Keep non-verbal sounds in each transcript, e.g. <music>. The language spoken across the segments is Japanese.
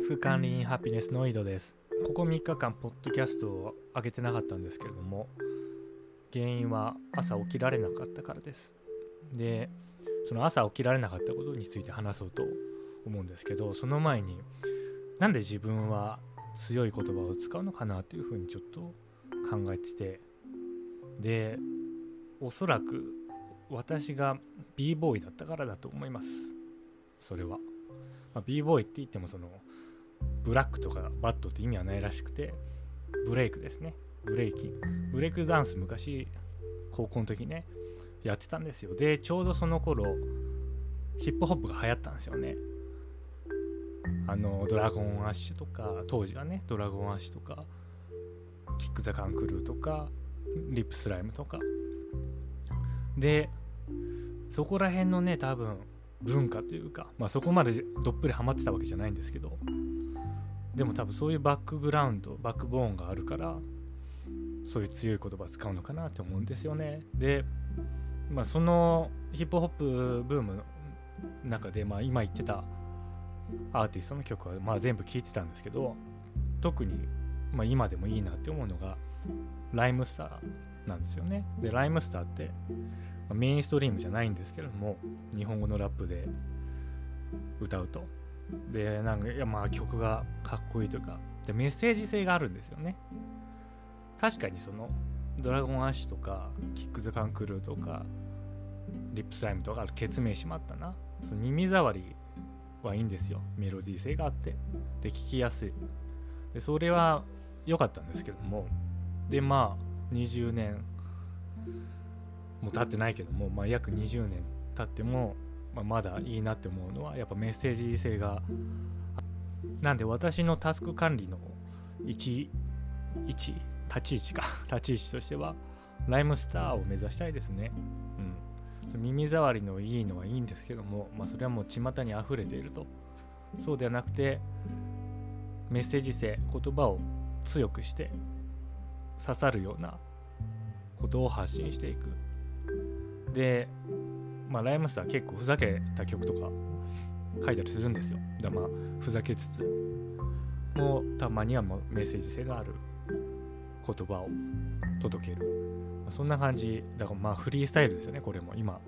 スク管理員ハピネスの井戸です。ここ3日間ポッドキャストを上げてなかったんですけれども原因は朝起きられなかったからです。でその朝起きられなかったことについて話そうと思うんですけどその前になんで自分は強い言葉を使うのかなというふうにちょっと考えててでおそらく私が b ボーイだったからだと思います。それは、まあ、b ボーイって言ってもその black とか bad って意味はないらしくてブレイクですね。 breakin'。ブレイクダンス昔高校の時ねやってたんですよ。でちょうどその頃ヒップホップが流行ったんですよね。あの Dragon Ash とか当時はね Dragon Ash とか KICK THE CAN CREW とか RIP SLYME とか。でそこら辺のね多分文化というか、まあ、そこまでどっぷりハマってたわけじゃないんですけどでも多分そういうバックグラウンドバックボーンがあるからそういう強い言葉使うのかなって思うんですよねで、まあ、そのヒップホップブームの中で、まあ、今言ってたアーティストの曲はまあ全部聴いてたんですけど特にまあ今でもいいなって思うのがライムスターなんですよね。でライムスターってまメインストリームじゃないんですけれども日本語のラップで歌うと。でなんかいやまあ曲がかっこいいというか。でメッセージ性があるんですよね。確かにそのドラゴンアッシュとかキック・ザ・カンクルーとかリップスライムとか決名しまったな。その耳障りはいいんですよ。メロディー性があって。で聴きやすい。でそれは良かったんですけども。でまあ20年もう経ってないけども、まあ、約20年経っても、まあ、まだいいなって思うのはやっぱメッセージ性が。なんで私のタスク管理の位置位置立ち位置か。<laughs> 立ち位置としてはライムスターを目指したいですね。うん。耳障りのいいのはいいんですけども、まあ、それはもう巷に溢れていると。そうではなくてメッセージ性言葉を強くして刺さるようなことを発信していく。でまあライムスター結構ふざけた曲とか書いたりするんですよ。だまあふざけつつ。もうたまにはもうメッセージ性がある言葉を届ける、まあ、そんな感じ。だからまあフリースタイルですよねこれも。今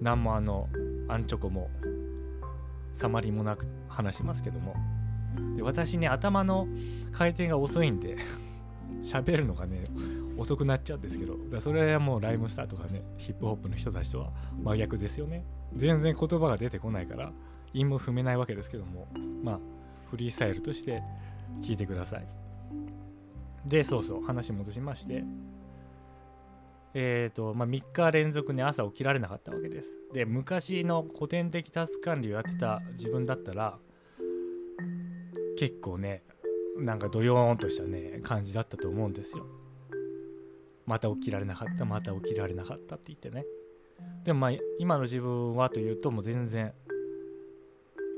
何もあのアンチョコもさまりもなく話しますけども。で私ね頭の回転が遅いんで <laughs> 喋るのがね遅くなっちゃうんですけどだそれはもうライムスターとかねヒップホップの人たちとは真逆ですよね。全然言葉が出てこないから韻も踏めないわけですけどもまあフリースタイルとして聞いてください。でそうそう話戻しましてえっ、ー、とまあ3日連続ね朝起きられなかったわけです。で昔の古典的タスク管理をやってた自分だったら結構ねなんかドヨーンとしたね感じだったと思うんですよ。また起きられなかったまた起きられなかったって言ってね。でもまあ今の自分はというともう全然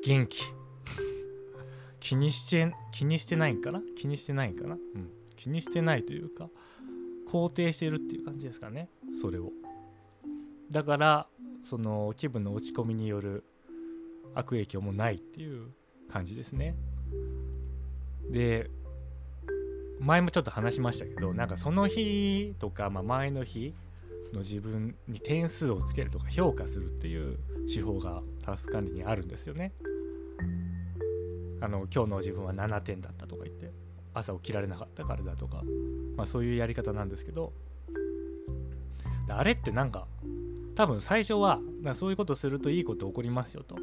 元気。<laughs> 気にして気にしてないんかな？気にしてないんかな？うん。気にしてないというか肯定してるっていう感じですかね。それを。だからその気分の落ち込みによる悪影響もないっていう感じですね。で前もちょっと話しましたけどなんかその日とか、まあ、前の日の自分に点数をつけるとか評価するっていう手法がタスク管理にあるんですよね。あの今日の自分は7点だったとか言って朝起きられなかったからだとか、まあ、そういうやり方なんですけど。あれってなんか多分最初はそういうことするといいこと起こりますよと。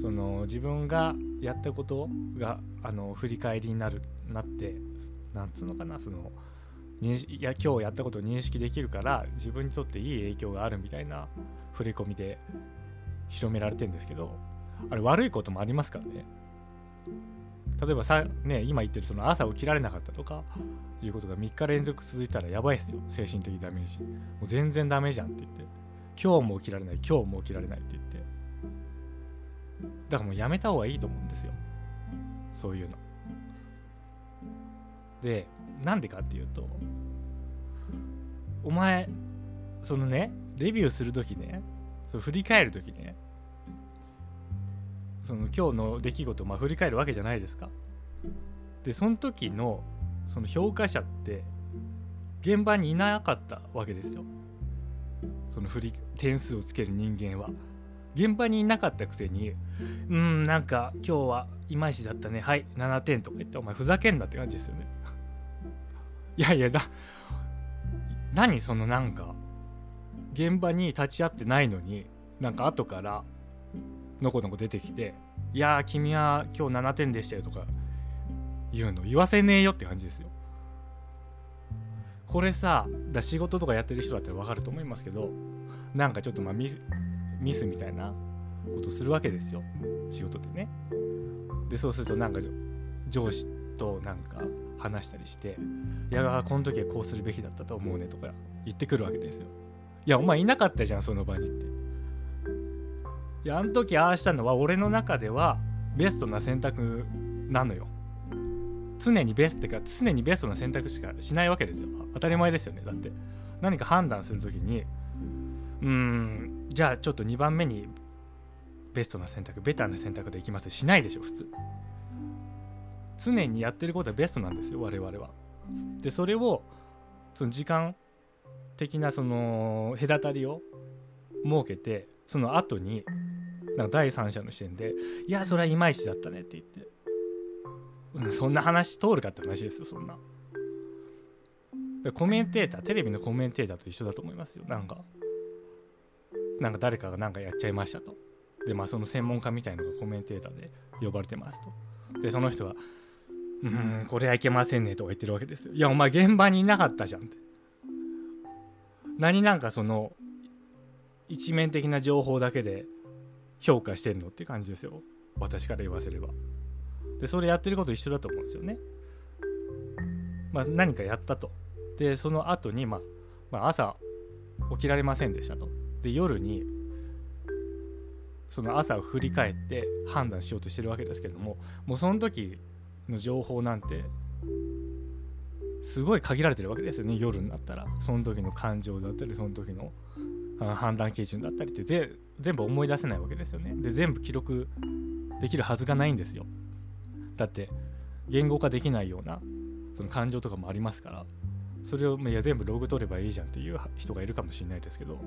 その自分がやったことがあの振り返りになるなってなんつうのかなそのいや今日やったことを認識できるから自分にとっていい影響があるみたいな振り込みで広められてんですけどあれ悪いこともありますからね。例えばさ、ね、今言ってるその朝起きられなかったとかいうことが3日連続続いたらやばいっすよ。精神的ダメージ。もう全然ダメじゃんって言って。今日も起きられない今日も起きられないって言って。だからもうやめた方がいいと思うんですよ。そういうの。でなんでかっていうとお前そのねレビューする時ねそ振り返る時ねその今日の出来事をまあ振り返るわけじゃないですか。でその時のその評価者って現場にいなかったわけですよ。その振り点数をつける人間は。現場にいなかったくせに「うんなんか今日はいまいちだったねはい7点」とか言ってお前ふざけんなって感じですよね。いやいやだ何そのなんか現場に立ち会ってないのになんか後からのこのこ出てきて「いや君は今日7点でしたよ」とか言うの言わせねえよって感じですよ。これさだ仕事とかやってる人だったら分かると思いますけどなんかちょっとまあミスミスみたいなことするわけですよ仕事ってね。でそうするとなんか上司となんか話したりして「いやこの時はこうするべきだったと思うね」とか言ってくるわけですよ。いやお前いなかったじゃんその場にって。いやあの時ああしたのは俺の中ではベストな選択なのよ。常にベストってか常にベストな選択しかしないわけですよ。当たり前ですよねだって。何か判断する時にうーんじゃあちょっと2番目にベストな選択ベターな選択でいきますしないでしょ普通。常にやってることはベストなんですよ我々は。でそれをその時間的なその隔たりを設けてその後になんか第三者の視点で「いやそれはいまいちだったね」って言ってそんな話通るかって話ですよそんな。コメンテーターテレビのコメンテーターと一緒だと思いますよなんかなんか誰かが何かやっちゃいましたとでまあその専門家みたいのがコメンテーターで呼ばれてますとでその人がうんこれはいけませんねとか言ってるわけですよ。いやお前現場にいなかったじゃんって。何なんかその一面的な情報だけで評価してんのって感じですよ。私から言わせれば。でそれやってること一緒だと思うんですよね。まあ何かやったと。でその後にまあ、まあ、朝起きられませんでしたと。で夜にその朝を振り返って判断しようとしてるわけですけどももうその時の情報なんてすごい限られてるわけですよね。夜になったら。その時の感情だったりその時の判断基準だったりって全部思い出せないわけですよね。で全部記録できるはずがないんですよ。だって言語化できないようなその感情とかもありますから。それをいや全部ログ取ればいいじゃんっていう人がいるかもしれないですけど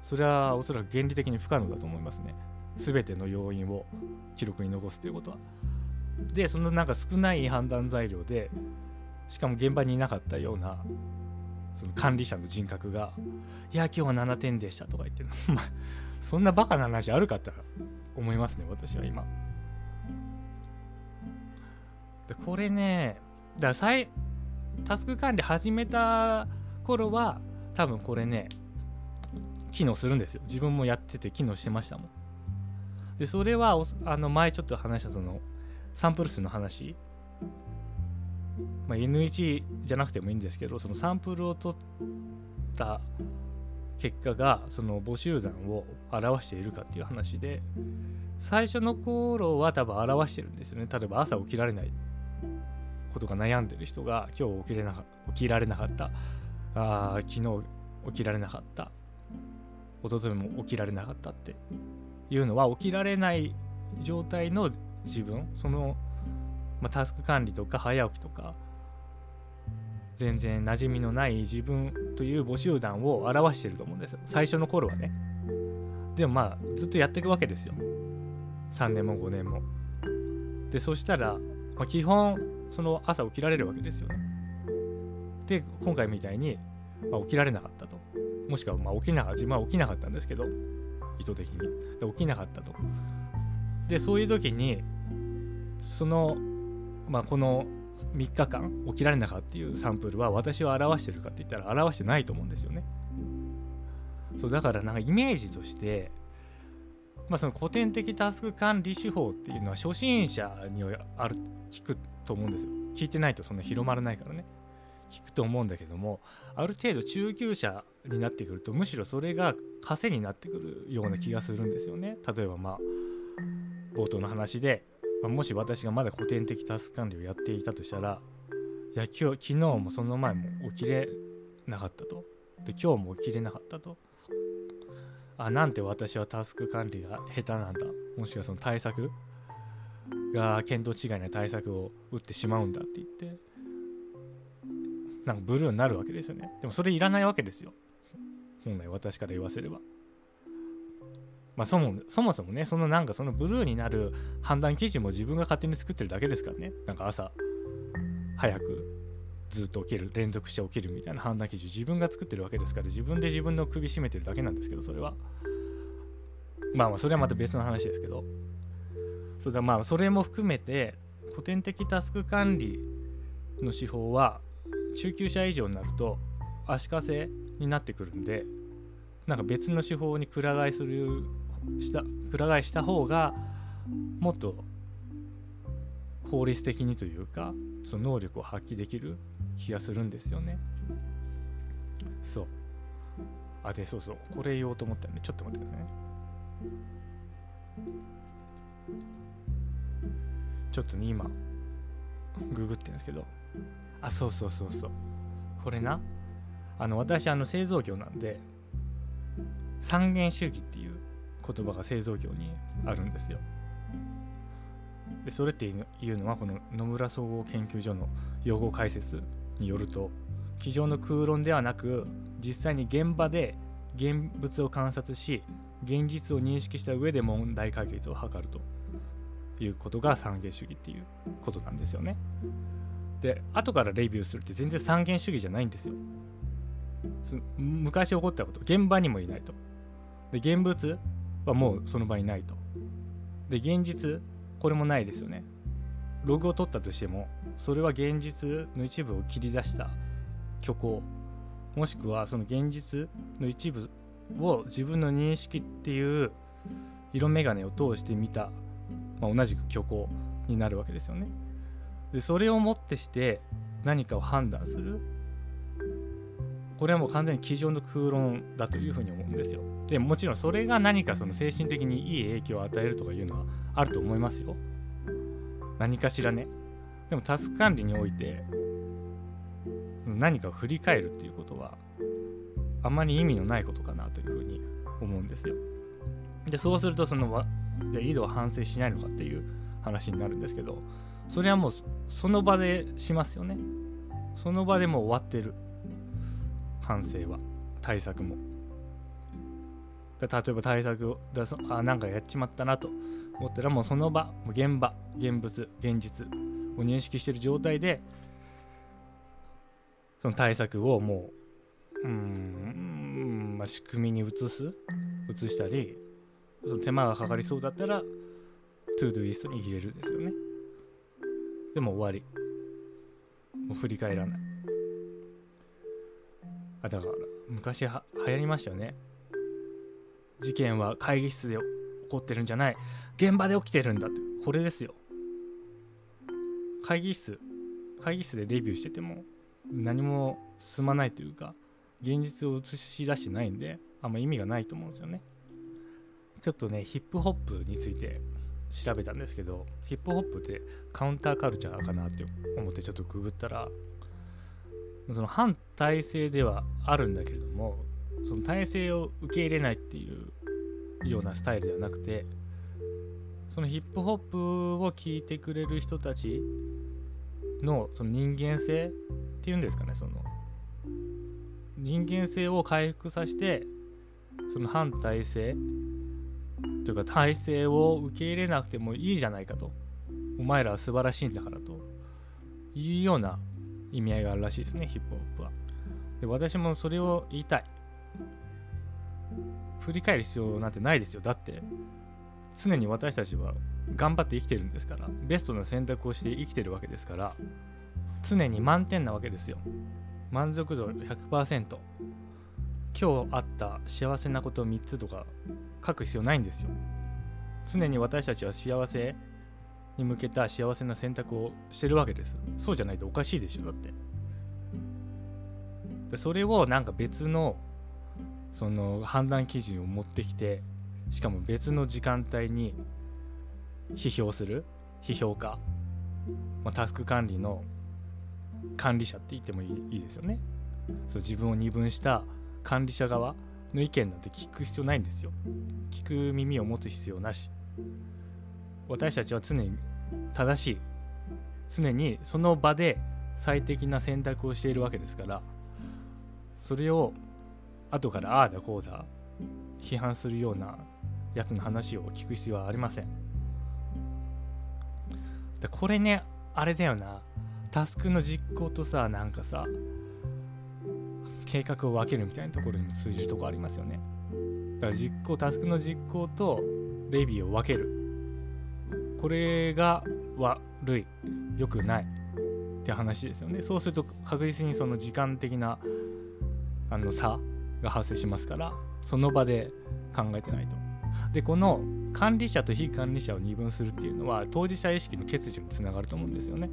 それはおそらく原理的に不可能だと思いますね。全ての要因を記録に残すということは。でそのなんか少ない判断材料でしかも現場にいなかったようなその管理者の人格が「いや今日は7点でした」とか言って <laughs> そんなバカな話あるかって思いますね私は今。でこれねだからタスク管理始めた頃は多分これね機能するんですよ自分もやってて機能してましたもんでそれはあの前ちょっと話したそのサンプル数の話。まあ、N1 じゃなくてもいいんですけどそのサンプルを取った結果がその母集団を表しているかっていう話で最初の頃は多分表してるんですよね。例えば朝起きられないことが悩んでる人が今日起きれな起きられなかった。あ昨日起きられなかった。一昨日も起きられなかったっていうのは起きられない状態の自分そのまあ、タスク管理とか早起きとか全然馴染みのない自分という母集団を表してると思うんですよ。最初の頃はね。でもまあずっとやっていくわけですよ。3年も5年も。でそしたら、まあ、基本その朝起きられるわけですよね。で今回みたいに、まあ、起きられなかったと。もしくはまあ起きなかった自分は起きなかったんですけど意図的に。で起きなかったと。でそういう時にそのまあ、この3日間起きられなかったっていうサンプルは私を表してるかって言ったら表してないと思うんですよね。そうだからなんかイメージとして、まあ、その古典的タスク管理手法っていうのは初心者にはある聞くと思うんですよ。聞いてないとそんな広まらないからね。聞くと思うんだけどもある程度中級者になってくるとむしろそれが枷になってくるような気がするんですよね。例えばまあ冒頭の話でまあ、もし私がまだ古典的タスク管理をやっていたとしたらいや今日昨日もその前も起きれなかったと。で今日も起きれなかったと。あなんて私はタスク管理が下手なんだ。もしくはその対策が見当違いな対策を打ってしまうんだって言ってなんかブルーになるわけですよね。でもそれいらないわけですよ。本来私から言わせれば。まあそもそもそもねそのなんかそのブルーになる判断基準も自分が勝手に作ってるだけですからね。なんか朝早くずっと起きる連続して起きるみたいな判断基準自分が作ってるわけですから自分で自分の首絞めてるだけなんですけどそれは。まあまあそれはまた別の話ですけど。そうだまあそれも含めて古典的タスク管理の手法は中級者以上になると足かせになってくるんでなんか別の手法にくら替えするしたくら替えした方がもっと効率的にというかその能力を発揮できる気がするんですよね。そう。あでそうそう。これ言おうと思ったんでちょっと待ってくださいね。ちょっとね今ググってるんですけど。あそうそうそうそう。これな。あの私あの製造業なんで三元主義っていう言葉が製造業にあるんですよでそれっていうのはこの野村総合研究所の用語解説によると机上の空論ではなく実際に現場で現物を観察し現実を認識した上で問題解決を図るということが三元主義っていうことなんですよね。で後からレビューするって全然三元主義じゃないんですよ。昔起こったこと現場にもいないと。で現物はもうその場にないと。で現実これもないですよね。ログを取ったとしてもそれは現実の一部を切り出した虚構もしくはその現実の一部を自分の認識っていう色眼鏡を通して見た、まあ、同じく虚構になるわけですよね。でそれをもってして何かを判断するこれはもう完全に机上の空論だというふうに思うんですよ。でもちろんそれが何かその精神的にいい影響を与えるとかいうのはあると思いますよ。何かしらね。でもタスク管理においてその何かを振り返るっていうことはあまり意味のないことかなというふうに思うんですよ。でそうするとそのじゃ井戸は反省しないのかっていう話になるんですけどそれはもうその場でしますよね。その場でもう終わってる。反省は対策も。例えば対策をだそあなんかやっちまったなと思ったらもうその場現場現物現実を認識している状態でその対策をもううんまあ、仕組みに移す移したりその手間がかかりそうだったら Todoist に入れるですよね。でも終わり。もう振り返らない。あだから昔は流行りましたよね。事件は会議室で起こってるんじゃない。現場で起きてるんだって。これですよ。会議室会議室でレビューしてても何も進まないというか現実を映し出してないんであんま意味がないと思うんですよね。ちょっとねヒップホップについて調べたんですけどヒップホップってカウンターカルチャーかなって思ってちょっとググったらその反体制ではあるんだけれどもその体制を受け入れないっていうようなスタイルではなくてそのヒップホップを聴いてくれる人たちのその人間性っていうんですかねその人間性を回復させてその反体制というか体制を受け入れなくてもいいじゃないかと。お前らは素晴らしいんだからと。いうような意味合いがあるらしいですねヒップホップは。で私もそれを言いたい。振り返る必要なんてないですよ。だって常に私たちは頑張って生きてるんですからベストな選択をして生きてるわけですから常に満点なわけですよ。満足度100%今日あった幸せなこと3つとか書く必要ないんですよ。常に私たちは幸せに向けた幸せな選択をしてるわけです。そうじゃないとおかしいでしょ。だって。でそれをなんか別のその判断基準を持ってきてしかも別の時間帯に批評する批評家、まあ、タスク管理の管理者って言ってもいいいいですよね。そう自分を二分した管理者側の意見なんて聞く必要ないんですよ。聞く耳を持つ必要なし。私たちは常に正しい。常にその場で最適な選択をしているわけですから。それを後からああだこうだ批判するようなやつの話を聞く必要はありません。でこれねあれだよな。タスクの実行とさなんかさ計画を分けるみたいなところにも通じるとこありますよね。だから実行タスクの実行とレビューを分ける。これが悪い良くないって話ですよね。そうすると確実にその時間的なあの差が発生しますからその場で考えてないと。でこの管理者と非管理者を二分するっていうのは当事者意識の欠如につながると思うんですよね。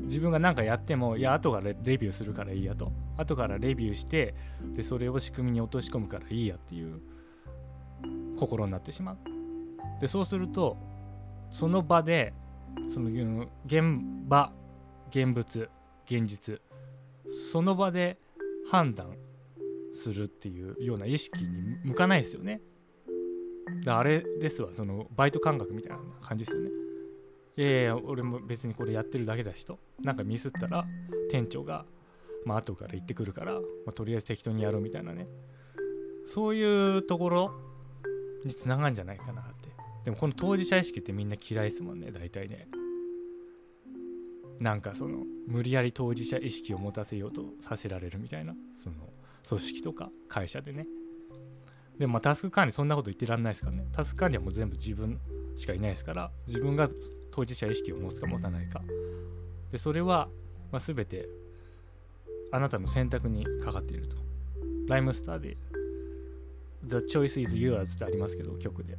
自分が何かやってもいや後からレビューするからいいやと。後からレビューしてでそれを仕組みに落とし込むからいいやっていう心になってしまう。でそうするとその場でその現場現物現実その場で判断するっていうような意識に向かないですよね。だあれですわそのバイト感覚みたいな感じですよね。いやいや俺も別にこれやってるだけだしとなんかミスったら店長がまあ後から言ってくるから、まあ、とりあえず適当にやろうみたいなねそういうところにつながるんじゃないかなってでもこの当事者意識ってみんな嫌いですもんね大体ね。なんかその無理やり当事者意識を持たせようとさせられるみたいなその組織とか会社でね。でもまあタスク管理そんなこと言ってらんないですからね。タスク管理はもう全部自分しかいないですから自分が当事者意識を持つか持たないか。でそれは、まあ、全てあなたの選択にかかっていると。ライムスターで The choice is yours ってありますけど曲で。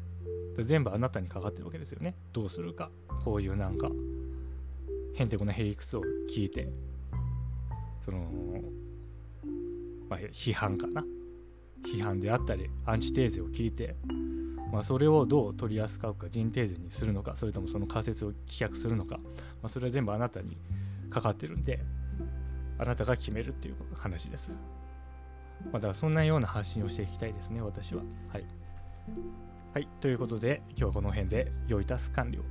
全部あなたにかかってるわけですよねどうするかこういうなんかへんてこなへりくつを聞いてその、まあ、批判かな批判であったりアンチテーゼを聞いて、まあ、それをどう取り扱うか人テーゼにするのかそれともその仮説を棄却するのか、まあ、それは全部あなたにかかってるんであなたが決めるっていう話です。ま、だからそんなような発信をしていきたいですね、私は。はい。はい、ということで今日はこの辺で良いタス完了。